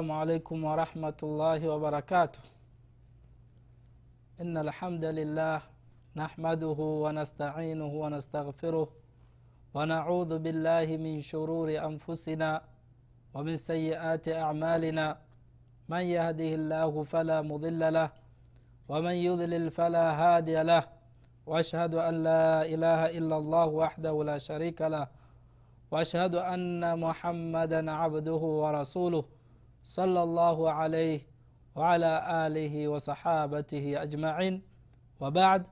السلام عليكم ورحمة الله وبركاته. إن الحمد لله نحمده ونستعينه ونستغفره ونعوذ بالله من شرور أنفسنا ومن سيئات أعمالنا. من يهده الله فلا مضل له ومن يضلل فلا هادي له. وأشهد أن لا إله إلا الله وحده لا شريك له. وأشهد أن محمدا عبده ورسوله. sallallahu alaihi waala alihi wasahabatihi ajmain. Wabad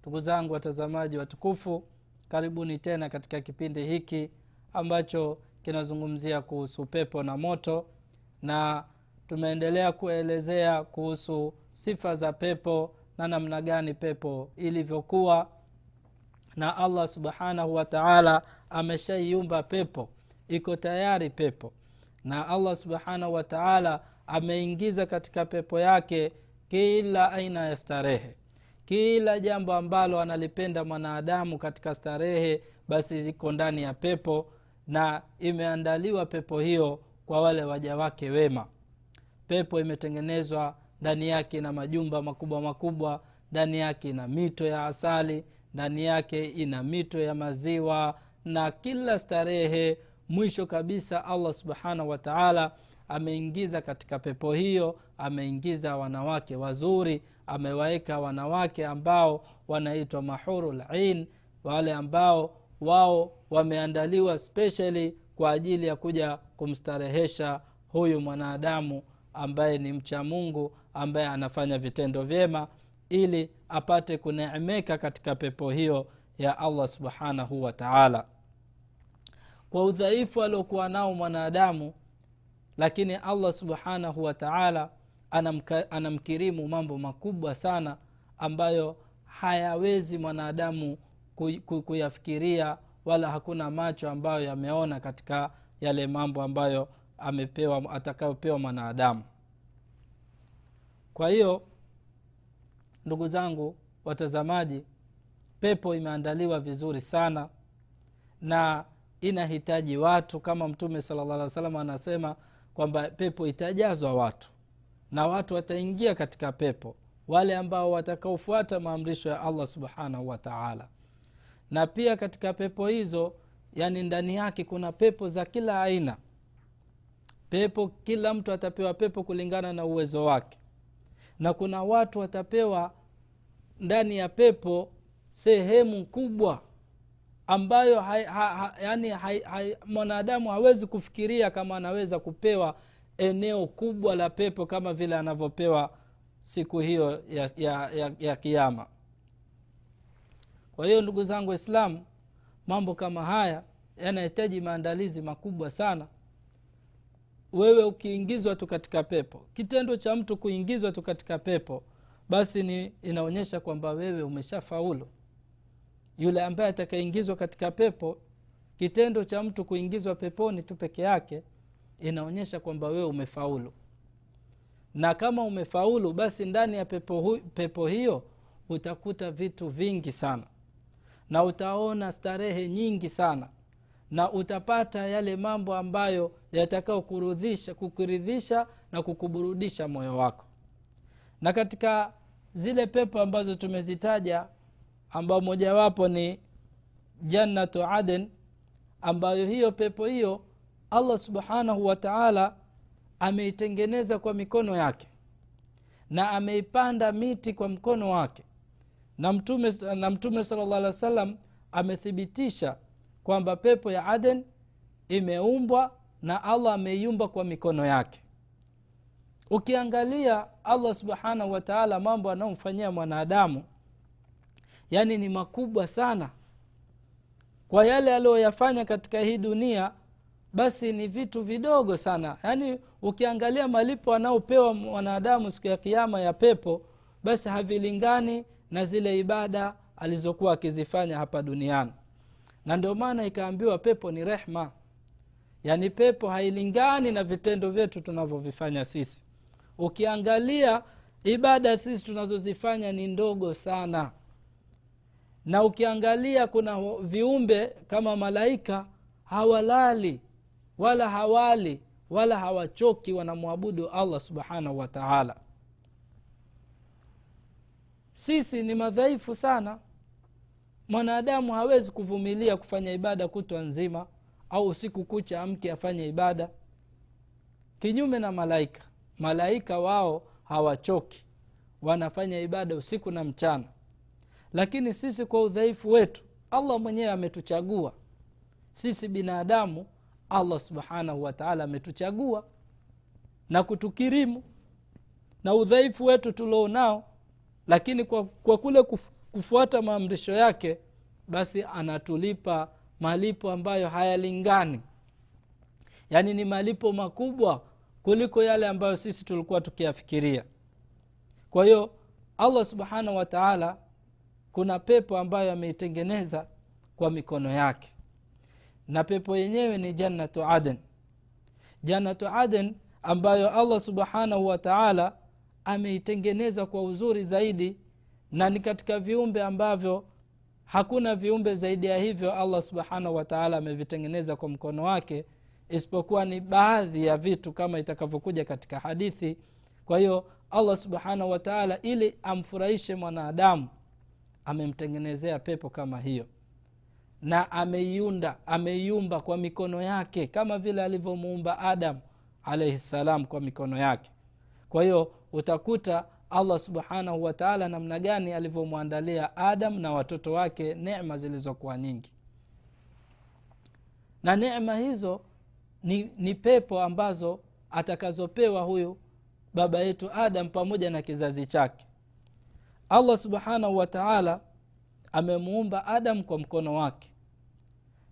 ndugu zangu watazamaji watukufu karibuni tena katika kipindi hiki ambacho kinazungumzia kuhusu pepo na moto na tumeendelea kuelezea kuhusu sifa za pepo na namna gani pepo ilivyokuwa na allah subhanahu wataala ameshaiumba pepo iko tayari pepo na allah subhanahu wa taala ameingiza katika pepo yake kila aina ya starehe. Kila jambo ambalo analipenda mwanadamu katika starehe basi ziko ndani ya pepo na imeandaliwa pepo hiyo kwa wale waja wake wema. Pepo imetengenezwa ndani yake ina majumba makubwa makubwa ndani yake ina mito ya asali ndani yake ina mito ya maziwa na kila starehe mwisho kabisa allah subhanahu wataala ameingiza katika pepo hiyo ameingiza wanawake wazuri amewaweka wanawake ambao wanaitwa mahuru lin wale ambao wao wameandaliwa specially kwa ajili ya kuja kumstarehesha huyu mwanadamu ambaye ni mcha mungu ambaye anafanya vitendo vyema ili apate kuneemeka katika pepo hiyo ya allah subhanahu wa taala kwa udhaifu aliokuwa nao mwanadamu lakini allah subhanahu wataala anamkirimu mambo makubwa sana ambayo hayawezi mwanadamu kuyafikiria wala hakuna macho ambayo yameona katika yale mambo ambayo amepewa atakayopewa mwanadamu. Kwa hiyo ndugu zangu watazamaji pepo imeandaliwa vizuri sana na inahitaji watu kama mtume salllah alih anasema kwamba pepo itajazwa watu na watu wataingia katika pepo wale ambao watakaofuata maamrisho ya allah subhanahu wataala na pia katika pepo hizo yani ndani yake kuna pepo za kila aina. Pepo kila mtu atapewa pepo kulingana na uwezo wake. Na kuna watu watapewa ndani ya pepo sehemu kubwa ambayo hai, ha, ha, yani hai, hai, mwanadamu hawezi kufikiria kama anaweza kupewa eneo kubwa la pepo kama vile anavyopewa siku hiyo ya, ya, ya, ya kiama kwa hiyo ndugu zangu waislamu mambo kama haya yanahitaji maandalizi makubwa sana. Wewe ukiingizwa tu katika pepo kitendo cha mtu kuingizwa tu katika pepo basi ni inaonyesha kwamba wewe umeshafaulu yule ambaye atakaingizwa katika pepo kitendo cha mtu kuingizwa peponi tu peke yake inaonyesha kwamba wewe umefaulu. Na kama umefaulu basi ndani ya pepo, hu, pepo hiyo utakuta vitu vingi sana. Na utaona starehe nyingi sana. Na utapata yale mambo ambayo yatakao kukuridhisha na kukuburudisha moyo wako. Na katika zile pepo ambazo tumezitaja ambao mojawapo ni jannatu aden ambayo hiyo pepo hiyo allah subhanahu wa taala ameitengeneza kwa mikono yake na ameipanda miti kwa mkono wake. Na mtume, na mtume sala llah alih wa sallam amethibitisha kwamba pepo ya aden imeumbwa na allah ameiumba kwa mikono yake. Ukiangalia allah subhanahu wataala mambo anayomfanyia mwanadamu yaani ni makubwa sana. Kwa yale aliyoyafanya katika hii dunia basi ni vitu vidogo sana. Yaani ukiangalia malipo anaopewa mwanadamu siku ya kiama ya pepo basi havilingani na zile ibada alizokuwa akizifanya hapa duniani. Na ndio maana ikaambiwa pepo ni rehma. Yaani pepo hailingani na vitendo vyetu tunavyovifanya sisi. Ukiangalia ibada sisi tunazozifanya ni ndogo sana na ukiangalia kuna viumbe kama malaika hawalali wala hawali wala hawachoki wanamwabudu allah subhanahu wa taala. Sisi ni madhaifu sana. Mwanadamu hawezi kuvumilia kufanya ibada kutwa nzima au usiku kucha amke afanye ibada. Kinyume na malaika. Malaika wao hawachoki. Wanafanya ibada usiku na mchana lakini sisi kwa udhaifu wetu allah mwenyewe ametuchagua. Sisi binadamu allah subhanahu wataala ametuchagua na kutukirimu na udhaifu wetu tulionao lakini kwa, kwa kule kuf, kufuata maamrisho yake basi anatulipa malipo ambayo hayalingani. Yaani ni malipo makubwa kuliko yale ambayo sisi tulikuwa tukiyafikiria. Kwa hiyo allah subhanahu wa taala kuna pepo ambayo ameitengeneza kwa mikono yake. Na pepo yenyewe ni jannatu aden. Jannatu aden ambayo allah subhanahu wa taala ameitengeneza kwa uzuri zaidi na ni katika viumbe ambavyo hakuna viumbe zaidi ya hivyo allah subhanahu wataala amevitengeneza kwa mkono wake isipokuwa ni baadhi ya vitu kama itakavyokuja katika hadithi. Kwa hiyo allah subhanahu wataala ili amfurahishe mwanadamu amemtengenezea pepo kama hiyo. Na ameiunda ameiumba kwa mikono yake kama vile alivyomuumba adam alaihi ssalam kwa mikono yake. Kwa hiyo utakuta allah subhanahu wataala namna gani alivyomwandalia adam na watoto wake nema zilizokuwa nyingi. Na nema hizo ni, ni pepo ambazo atakazopewa huyu baba yetu adam pamoja na kizazi chake allah subhanahu wataala amemuumba adam kwa mkono wake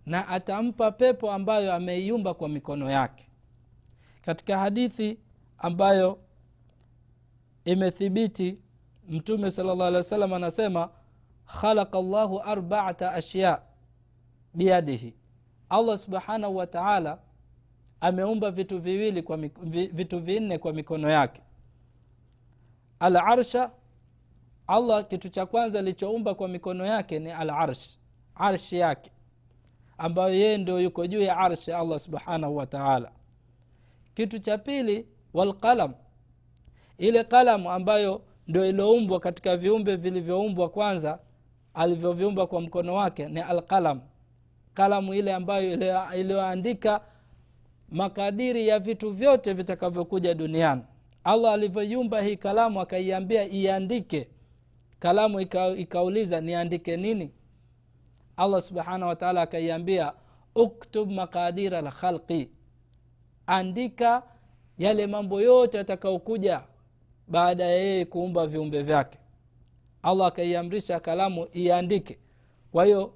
na atampa pepo ambayo ameiumba kwa mikono yake. Katika hadithi ambayo imethibiti mtume sala llah alih wa sallam anasema khalaqa llahu arbaata ashya biyadihi. Allah subhanahu wa taala ameumba vitu viwili kwa vitu vinne kwa mikono yake. Alarsha allah kitu cha kwanza alichoumba kwa mikono yake ni alarsh arshi yake ambayo yeye ndio yuko juu ya arshi allah subhanahu wa taala. Kitu cha pili walqalam ile kalamu ambayo ndio iloumbwa katika viumbe vilivyoumbwa kwanza alivyoviumba kwa mkono wake ni alqalam. Kalamu ile ambayo iliyoandika makadiri ya vitu vyote vitakavyokuja duniani. Allah alivyoiumba hii kalamu akaiambia iandike kalamu ika, ikauliza niandike nini? Allah subhanahu wataala akaiambia uktub maqadira lkhalqi andika yale mambo yote yatakaokuja baada ya yeye kuumba viumbe vyake. Allah akaiamrisha kalamu iandike. Kwa hiyo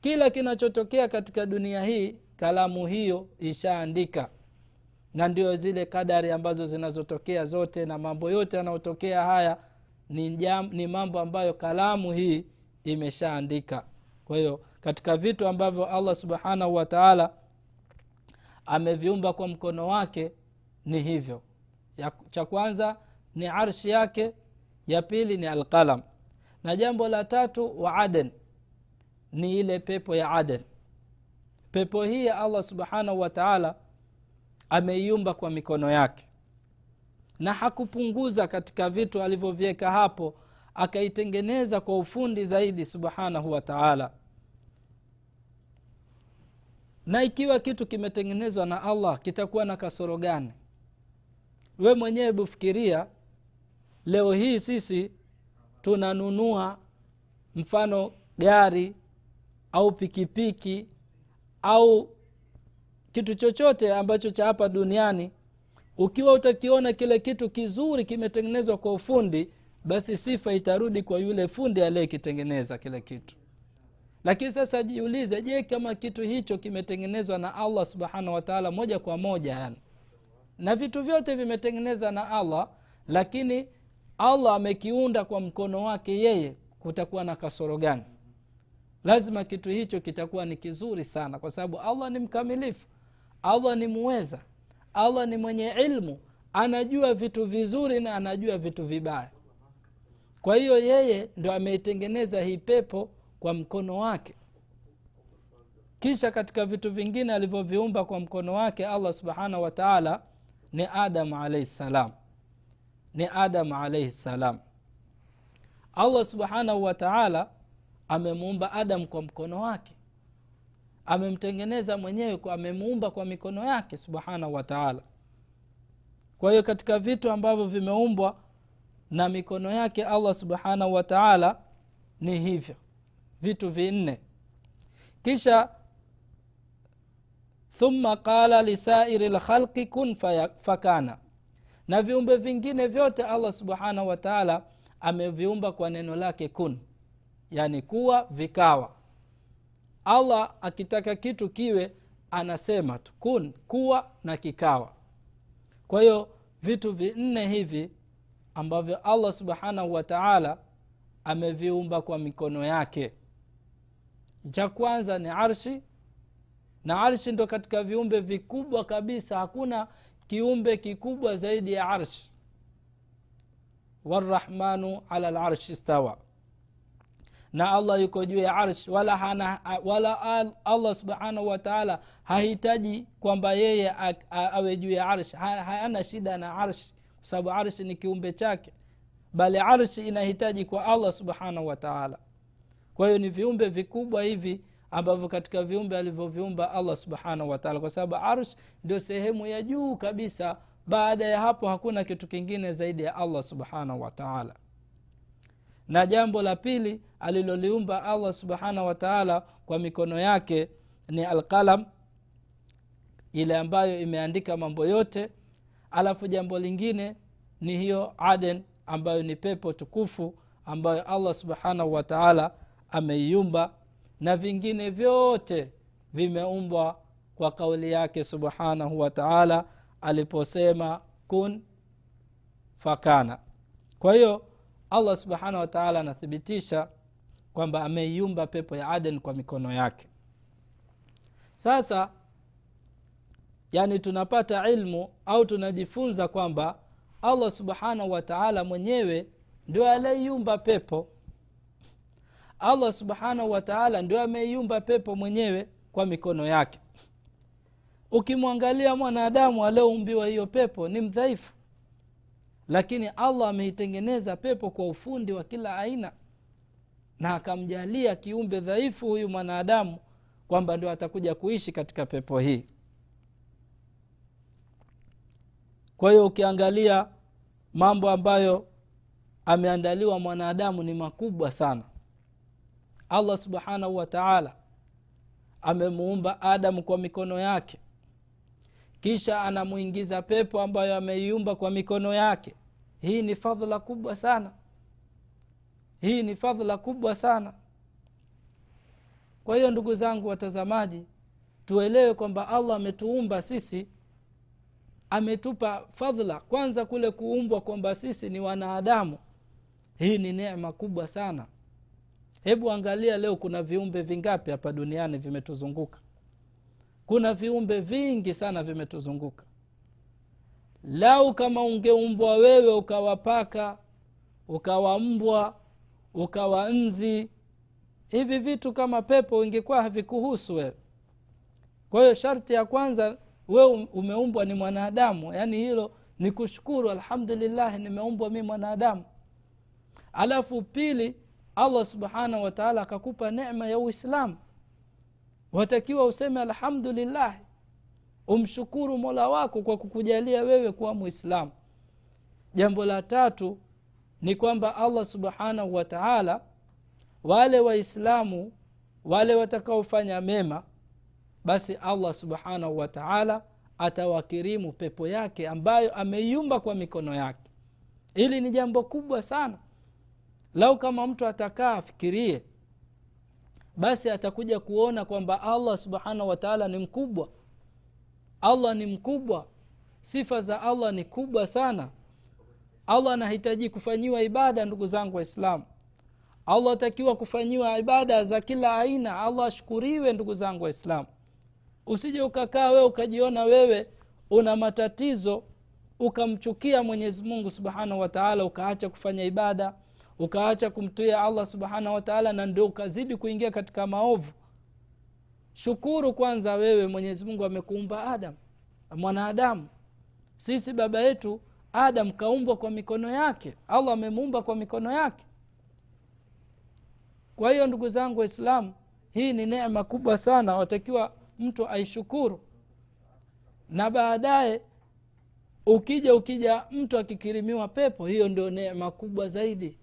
kila kinachotokea katika dunia hii kalamu hiyo ishaandika. Na ndio zile kadari ambazo zinazotokea zote na mambo yote yanayotokea haya ni, jam, ni mambo ambayo kalamu hii imeshaandika. Kwa hiyo katika vitu ambavyo allah subhanahu wa taala ameviumba kwa mkono wake ni hivyo. Ya, cha kwanza ni arshi yake ya pili ni alqalam. Na jambo la tatu wa aden ni ile pepo ya aden. Pepo hii ya allah subhanahu wa taala ameiumba kwa mikono yake na hakupunguza katika vitu alivyoviweka hapo akaitengeneza kwa ufundi zaidi subhanahu wa taala. Na ikiwa kitu kimetengenezwa na allah kitakuwa na kasoro gani? We mwenyewe bufikiria leo hii sisi tunanunua mfano gari au pikipiki au kitu chochote ambacho cha hapa duniani ukiwa utakiona kile kitu kizuri kimetengenezwa kwa ufundi basi sifa itarudi kwa yule fundi aliyekitengeneza kile kitu. Lakini sasa jiulize je kama kitu hicho kimetengenezwa na allah subhanahu wataala moja kwa moja yani? Na vitu vyote vimetengeneza na allah lakini allah amekiunda kwa mkono wake yeye kutakuwa na kasoro gani? Lazima kitu hicho kitakuwa ni kizuri sana kwa sababu allah ni mkamilifu. Allah ni muweza allah ni mwenye ilmu anajua vitu vizuri na anajua vitu vibaya. Kwa hiyo yeye ndo ameitengeneza hii pepo kwa mkono wake. Kisha katika vitu vingine alivyoviumba kwa mkono wake allah subhanahu wataala ni adamu alaihi salam. Ni adamu alaihi salam. Allah subhanahu wataala amemuumba adamu kwa mkono wake amemtengeneza mwenyewe amemuumba kwa mikono yake subhanahu wataala kwa hiyo katika vitu ambavyo vimeumbwa na mikono yake allah subhanahu wataala ni hivyo. Vitu vinne. Kisha thumma qala lisairi lkhalqi kun fakana na viumbe vingine vyote allah subhanahu wataala ameviumba kwa neno lake kun. Yani kuwa vikawa allah akitaka kitu kiwe anasema tu kun kuwa na kikawa. Kwa hiyo vitu vinne hivi ambavyo allah subhanahu wataala ameviumba kwa mikono yake. Cha kwanza ni arshi. Na arshi ndo katika viumbe vikubwa kabisa. Hakuna kiumbe kikubwa zaidi ya arshi. Warahmanu ala larshi stawa na allah yuko juu ya arsh wala, hana, wala allah subhanahu wataala hahitaji kwamba yeye awe juu ya arsh. Hana shida na arshi kwa sababu arshi ni kiumbe chake. Bali arshi inahitaji kwa allah subhanahu wataala kwa hiyo ni viumbe vikubwa hivi ambavyo katika viumbe alivyoviumba allah subhanahu wataala kwa sababu arsh ndio sehemu ya juu kabisa. Baada ya hapo hakuna kitu kingine zaidi ya allah subhanahu wataala na jambo la pili aliloliumba allah subhanahu wataala kwa mikono yake ni alqalam ile ambayo imeandika mambo yote. Alafu jambo lingine ni hiyo aden ambayo ni pepo tukufu ambayo allah subhanahu wataala ameiumba. Na vingine vyote vimeumbwa kwa kauli yake subhanahu wataala aliposema kun fakana. Kwa hiyo allah subhanahu wataala anathibitisha kwamba ameiumba pepo ya aden kwa mikono yake. Sasa yani tunapata ilmu au tunajifunza kwamba allah subhanahu wataala mwenyewe ndio aliyeiumba pepo. Allah subhanahu wataala ndio ameiumba pepo mwenyewe kwa mikono yake. Ukimwangalia mwanadamu alioumbiwa hiyo pepo ni mdhaifu. Lakini allah ameitengeneza pepo kwa ufundi wa kila aina na akamjalia kiumbe dhaifu huyu mwanadamu kwamba ndio atakuja kuishi katika pepo hii. Kwa hiyo ukiangalia mambo ambayo ameandaliwa mwanadamu ni makubwa sana. Allah subhanahu wa taala amemuumba adamu kwa mikono yake. Kisha anamwingiza pepo ambayo ameiumba kwa mikono yake. Hii ni fadhula kubwa sana hii ni fadhla kubwa sana. Kwa hiyo ndugu zangu watazamaji tuelewe kwamba allah ametuumba sisi ametupa fadhla kwanza kule kuumbwa kwamba sisi ni wanadamu hii ni neema kubwa sana. Hebu angalia leo kuna viumbe vingapi hapa duniani vimetuzunguka. Kuna viumbe vingi sana vimetuzunguka. Lau kama ungeumbwa wewe ukawa paka ukawa mbwa ukawa nzi hivi vitu kama pepo ingekuwa havikuhusu wewe. Kwa hiyo sharti ya kwanza wewe umeumbwa ni mwanadamu. Yaani hilo ni kushukuru alhamdulillahi nimeumbwa mi mwanadamu. Alafu pili allah subhanahu wataala akakupa nema ya uislamu. Watakiwa useme alhamdulillahi umshukuru mola wako kwa kukujalia wewe kuwa mwislamu jambo la tatu ni kwamba allah subhanahu wataala wale waislamu wale watakaofanya mema basi allah subhanahu wataala atawakirimu pepo yake ambayo ameiumba kwa mikono yake. Hili ni jambo kubwa sana. Lau kama mtu atakaa afikirie basi atakuja kuona kwamba allah subhanahu wataala ni mkubwa. Allah ni mkubwa. Sifa za allah ni kubwa sana allah anahitaji kufanyiwa ibada ndugu zangu waislamu. Allah atakiwa kufanyiwa ibada za kila aina. Allah ashukuriwe ndugu zangu waislamu. Usije ukakaa wewe ukajiona wewe una matatizo ukamchukia mwenyezi mungu subhanahu wataala ukaacha kufanya ibada ukaacha kumtuia allah subhanahu wataala na ndio ukazidi kuingia katika maovu. Shukuru kwanza wewe mwenyezi mungu amekuumba adam mwanadamu. Sisi baba yetu adam kaumbwa kwa mikono yake. Allah amemuumba kwa mikono yake. Kwa hiyo ndugu zangu waislamu hii ni neema kubwa sana. Watakiwa mtu aishukuru. Na baadaye ukija ukija mtu akikirimiwa pepo hiyo ndio neema kubwa zaidi.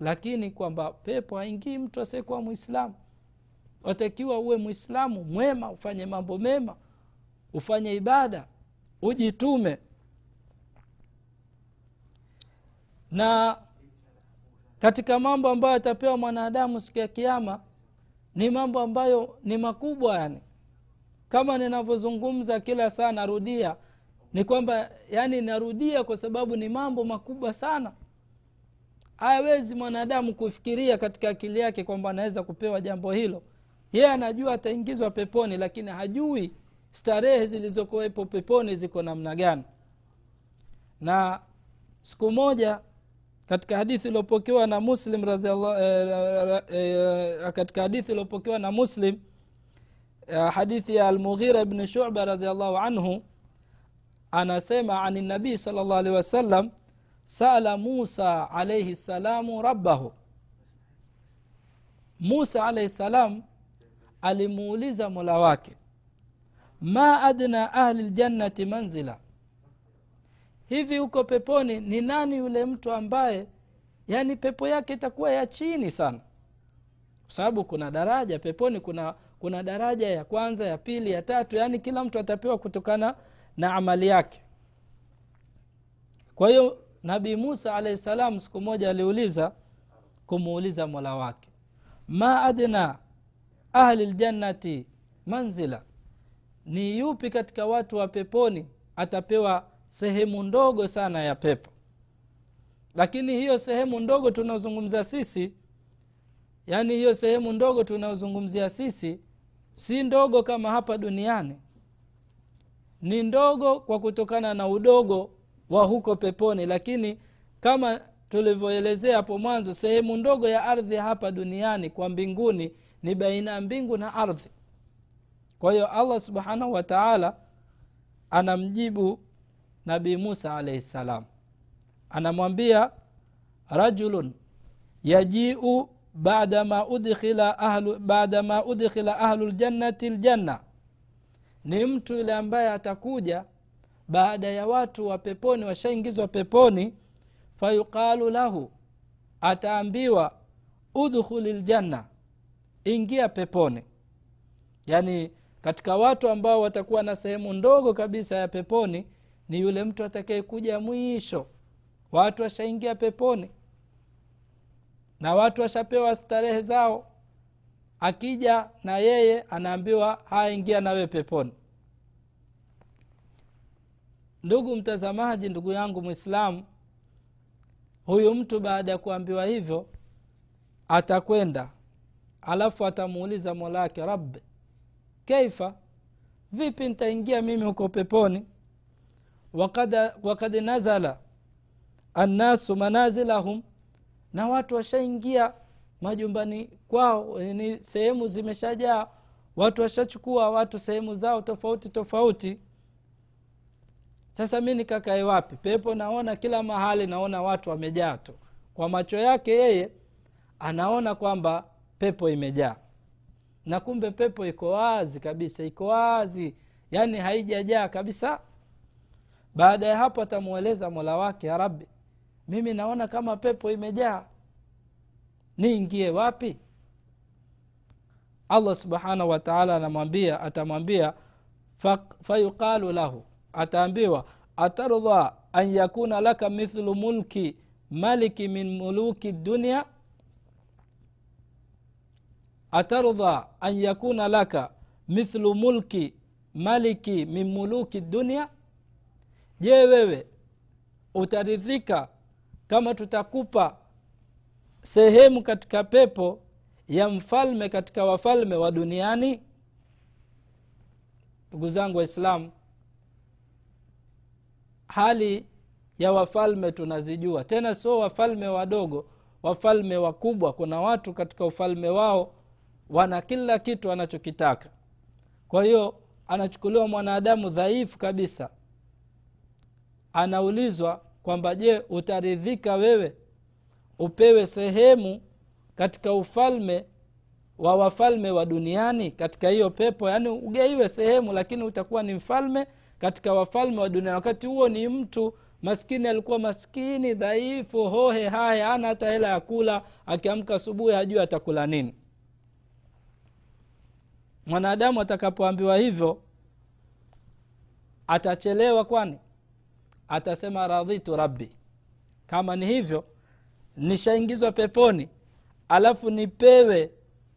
Lakini kwamba pepo haingii mtu asiyekuwa mwislamu watakiwa uwe mwislamu mwema ufanye mambo mema ufanye ibada ujitume na katika mambo ambayo atapewa mwanadamu siku ya kiama ni mambo ambayo ni makubwa yani. Kama ninavyozungumza kila saa narudia ni kwamba yani narudia kwa sababu ni mambo makubwa sana. Hawezi mwanadamu kufikiria katika akili yake kwamba anaweza kupewa jambo hilo. Yeye anajua ataingizwa peponi lakini hajui starehe zilizokuwepo peponi ziko namna gani. Na siku moja katika hadithi iliopokewa na muslim eh, eh, katika hadithi iliopokewa na muslim eh, hadithi ya almughira bni shuba radiallahu anhu anasema ani nabii sala llah alehi wasallam sala musa alaihi salamu rabbahu. Musa alaihi salam alimuuliza mola wake ma adna ahli ljannati manzila hivi huko peponi ni nani yule mtu ambaye yani pepo yake itakuwa ya chini sana? Kwa sababu kuna daraja peponi kuna kuna daraja ya kwanza ya pili ya tatu yaani kila mtu atapewa kutokana na amali yake. Kwa hiyo nabii musa alahi salam siku moja aliuliza kumuuliza mola wake ma adna ahli ljannati manzila? Ni yupi katika watu wa peponi atapewa sehemu ndogo sana ya pepo. Lakini hiyo sehemu ndogo tunaozungumzia sisi yaani hiyo sehemu ndogo tunaozungumzia sisi si ndogo kama hapa duniani. Ni ndogo kwa kutokana na udogo wa huko peponi lakini kama tulivyoelezea hapo mwanzo sehemu ndogo ya ardhi hapa duniani kwa mbinguni ni baina ya mbingu na ardhi. Kwa hiyo allah subhanahu wataala anamjibu nabii musa alaihi ssalam anamwambia rajulun yajiu badama udkhila ahlu, udkhila ahlu ljannati ljanna ni mtu yule ambaye atakuja baada ya watu wa peponi washaingizwa peponi fayuqalu lahu ataambiwa udkhuli ljanna ingia peponi. Yaani katika watu ambao watakuwa na sehemu ndogo kabisa ya peponi ni yule mtu atakayekuja mwisho. Watu washaingia peponi. Na watu washapewa starehe zao. Akija na yeye anaambiwa haingia nawe peponi. Ndugu mtazamaji ndugu yangu mwislamu huyu mtu baada ya kuambiwa hivyo atakwenda. Alafu atamuuliza mola wake rabbi keifa vipi nitaingia mimi huko peponi wakad, nazala annasu manazilahum na watu washaingia majumbani kwao ni sehemu zimeshajaa watu washachukua watu sehemu zao tofauti tofauti. Sasa mi nikakae wapi? Pepo naona kila mahali naona watu wamejaa tu. Kwa macho yake yeye anaona kwamba pepo imejaa. Na kumbe pepo iko wazi kabisa iko wazi. Yaani haijajaa kabisa baada ya hapo atamweleza mola wake ya mimi naona kama pepo imejaa. Niingie wapi? Allah subhanahu wataala anamwambia atamwambia fayuqalu lahu ataambiwa atardha an yakuna laka mithlu mulki maliki min muluki dunia atardha an yakuna laka mithlu mulki maliki min muluki dunia je wewe utaridhika kama tutakupa sehemu katika pepo ya mfalme katika wafalme wa duniani? Ndugu zangu waislamu hali ya wafalme tunazijua. Tena sio wafalme wadogo wafalme wakubwa. Kuna watu katika ufalme wao wana kila kitu wanachokitaka. Kwa hiyo anachukuliwa mwanadamu dhaifu kabisa anaulizwa kwamba je utaridhika wewe upewe sehemu katika ufalme wa wafalme wa duniani katika hiyo pepo? Yaani ugeiwe sehemu lakini utakuwa ni mfalme katika wafalme wa duniani. Wakati huo ni mtu maskini alikuwa maskini dhaifu hohe hahe ana hata hela ya kula akiamka asubuhi hajui atakula nini. Mwanadamu atakapoambiwa hivyo atachelewa kwani atasema radhitu rabbi. Kama ni hivyo nishaingizwa peponi alafu nipewe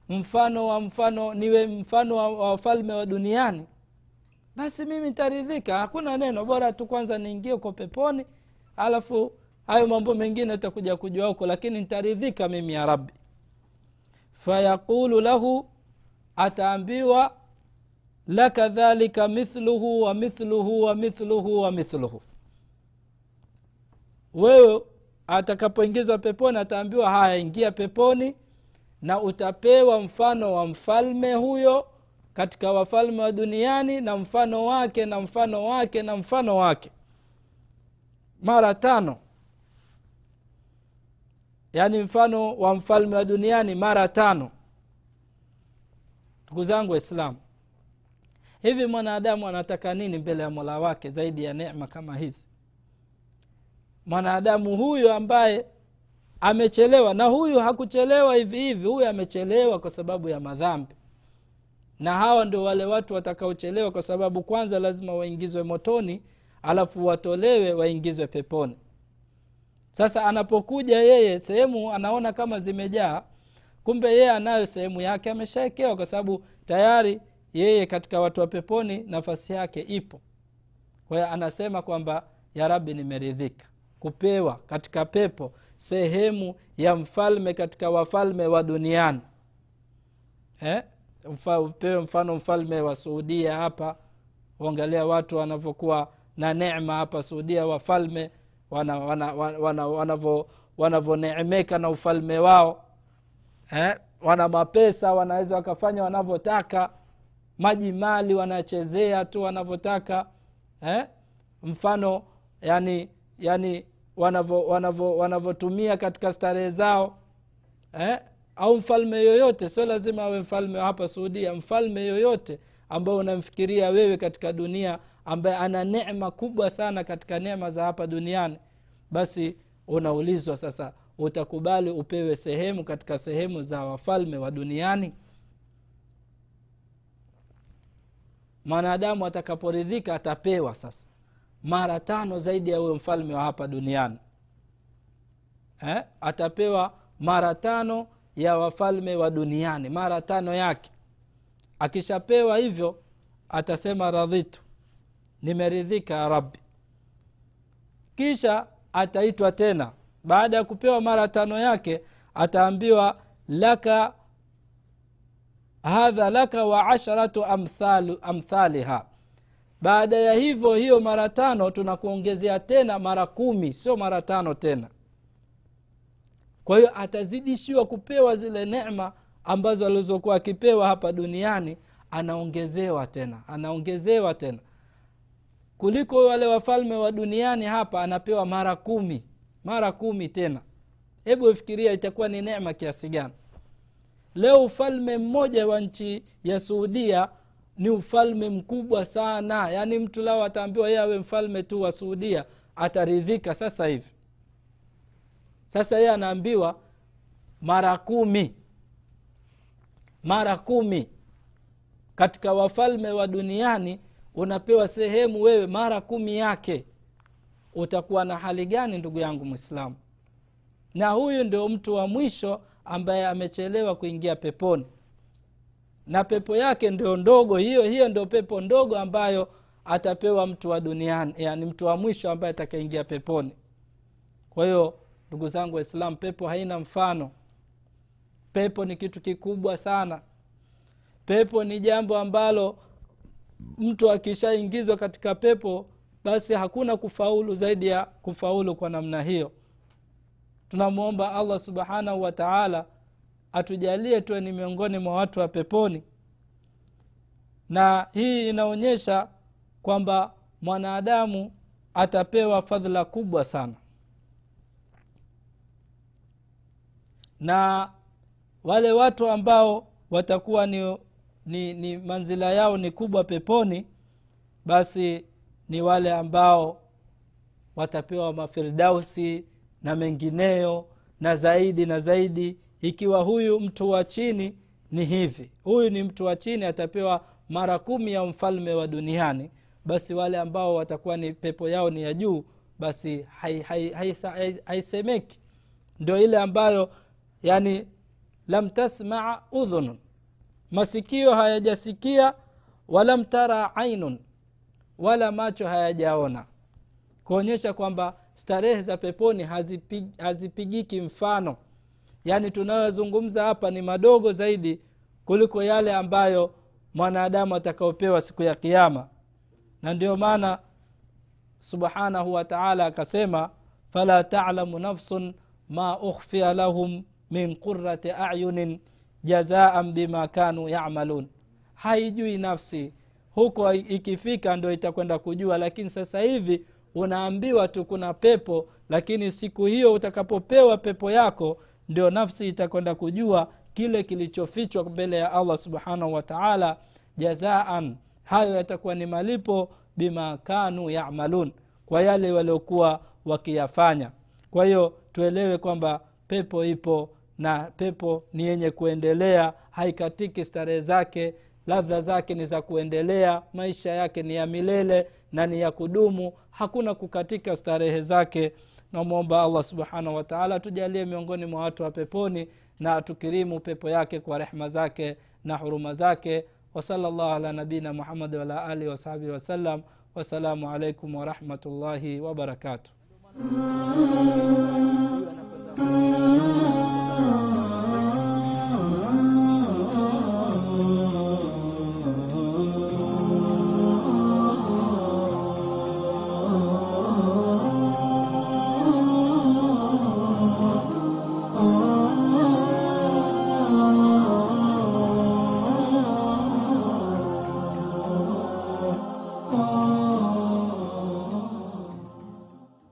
mfano wa mfano niwe mfano wa wafalme wa duniani basi mimi ntaridhika hakuna neno bora tu kwanza niingie uko peponi alafu hayo mambo mengine utakuja kujua huko lakini ntaridhika mimi ya rabbi. Fayaqulu lahu ataambiwa laka dhalika mithluhu wa mithluhu wa mithluhu wa mithluhu wewe atakapoingizwa peponi ataambiwa haya ingia peponi na utapewa mfano wa mfalme huyo katika wafalme wa duniani na mfano wake na mfano wake na mfano wake. Mara tano. Yaani mfano wa mfalme wa duniani mara tano. Ndugu zangu waislamu hivi mwanadamu anataka nini mbele ya mola wake zaidi ya nema kama hizi mwanadamu huyu ambaye amechelewa na huyu hakuchelewa hivi hivi huyu amechelewa kwa sababu ya madhambi. Na hawa ndio wale watu watakaochelewa kwa sababu kwanza lazima waingizwe motoni alafu watolewe waingizwe peponi. Sasa anapokuja yeye sehemu anaona kama zimejaa kumbe yeye anayo sehemu yake ameshaekewa kwa sababu tayari yeye katika watu wa peponi nafasi yake ipo. Kwa hiyo anasema kwamba ya rabi nimeridhika kupewa katika pepo sehemu ya mfalme katika wafalme wa duniani eh? upewe mfano mfalme wa suudia hapa uangalia watu wanavyokuwa na nema hapa suudia wafalme wanavyoneemeka na ufalme wao eh? wana mapesa wanaweza wakafanya wanavyotaka maji mali wanachezea tu wanavyotaka eh? mfano yani yani wanavyotumia katika starehe zao eh? au mfalme yoyote sio lazima awe mfalme wa hapa suudia mfalme yoyote ambao unamfikiria wewe katika dunia ambaye ana nema kubwa sana katika nema za hapa duniani basi unaulizwa sasa utakubali upewe sehemu katika sehemu za wafalme wa duniani mwanadamu atakaporidhika atapewa sasa mara tano zaidi ya huyo mfalme wa hapa duniani. Eh? atapewa mara tano ya wafalme wa duniani mara tano yake. Akishapewa hivyo atasema radhitu nimeridhika ya rabbi. Kisha ataitwa tena. Baada ya kupewa mara tano yake ataambiwa laka hadha laka wa asharatu amthal, amthaliha baada ya hivyo hiyo mara tano tunakuongezea tena mara kumi sio mara tano tena. Kwa hiyo atazidishiwa kupewa zile nema ambazo alizokuwa akipewa hapa duniani anaongezewa tena anaongezewa tena. Kuliko wale wafalme wa duniani hapa anapewa mara kumi mara kumi tena. Hebu fikiria itakuwa ni nema kiasi gani. Leo ufalme mmoja wa nchi ya suudia ni ufalme mkubwa sana. Yaani mtu lao ataambiwa yeye awe mfalme tu wa suudia ataridhika sasa hivi. Sasa yeye anaambiwa mara kumi. Mara kumi. Katika wafalme wa duniani unapewa sehemu wewe mara kumi yake. Utakuwa na hali gani ndugu yangu mwislamu na huyu ndio mtu wa mwisho ambaye amechelewa kuingia peponi na pepo yake ndio ndogo hiyo hiyo ndio pepo ndogo ambayo atapewa mtu wa duniani yani mtu wa mwisho ambaye atakaingia peponi. Kwa hiyo ndugu zangu waislamu pepo haina mfano. Pepo ni kitu kikubwa sana. Pepo ni jambo ambalo mtu akishaingizwa katika pepo basi hakuna kufaulu zaidi ya kufaulu kwa namna hiyo. Tunamwomba allah subhanahu wa taala atujalie tuwe ni miongoni mwa watu wa peponi. Na hii inaonyesha kwamba mwanadamu atapewa fadhila kubwa sana. Na wale watu ambao watakuwa ni, ni, ni manzila yao ni kubwa peponi basi ni wale ambao watapewa mafirdausi na mengineyo na zaidi na zaidi ikiwa huyu mtu wa chini ni hivi. Huyu ni mtu wa chini atapewa mara kumi ya mfalme wa duniani. Basi wale ambao watakuwa ni pepo yao ni ya juu basi haisemeki hai, hai, hai, ndio ile ambayo yani lam tasmaa udhunun. Masikio hayajasikia walam tara ainun wala macho hayajaona. Kuonyesha kwamba starehe za peponi hazipig, hazipigiki mfano yaani tunayozungumza hapa ni madogo zaidi kuliko yale ambayo mwanadamu atakaopewa siku ya kiama na ndio maana subhanahu wataala akasema fala talamu nafsun ma ukhfia lahum min qurati ayunin jazaan bima kanu yamalun. Haijui nafsi. Huko ikifika ndo itakwenda kujua lakini sasa hivi unaambiwa tu kuna pepo lakini siku hiyo utakapopewa pepo yako ndio nafsi itakwenda kujua kile kilichofichwa mbele ya allah subhanahu wataala jazaan. Hayo yatakuwa ni malipo bima kanu yamalun kwa yale waliokuwa wakiyafanya. Kwa hiyo tuelewe kwamba pepo ipo na pepo ni yenye kuendelea haikatiki starehe zake ladha zake ni za kuendelea maisha yake ni ya milele na ni ya kudumu. Hakuna kukatika starehe zake namwomba allah subhanahu wataala tujalie miongoni mwa watu wa peponi na atukirimu pepo yake kwa rehma zake na huruma zake. Wasala llahu ala nabina muhamadi wala alihi wasahbihi wasallam wassalamu alaikum warahmatullahi wabarakatuh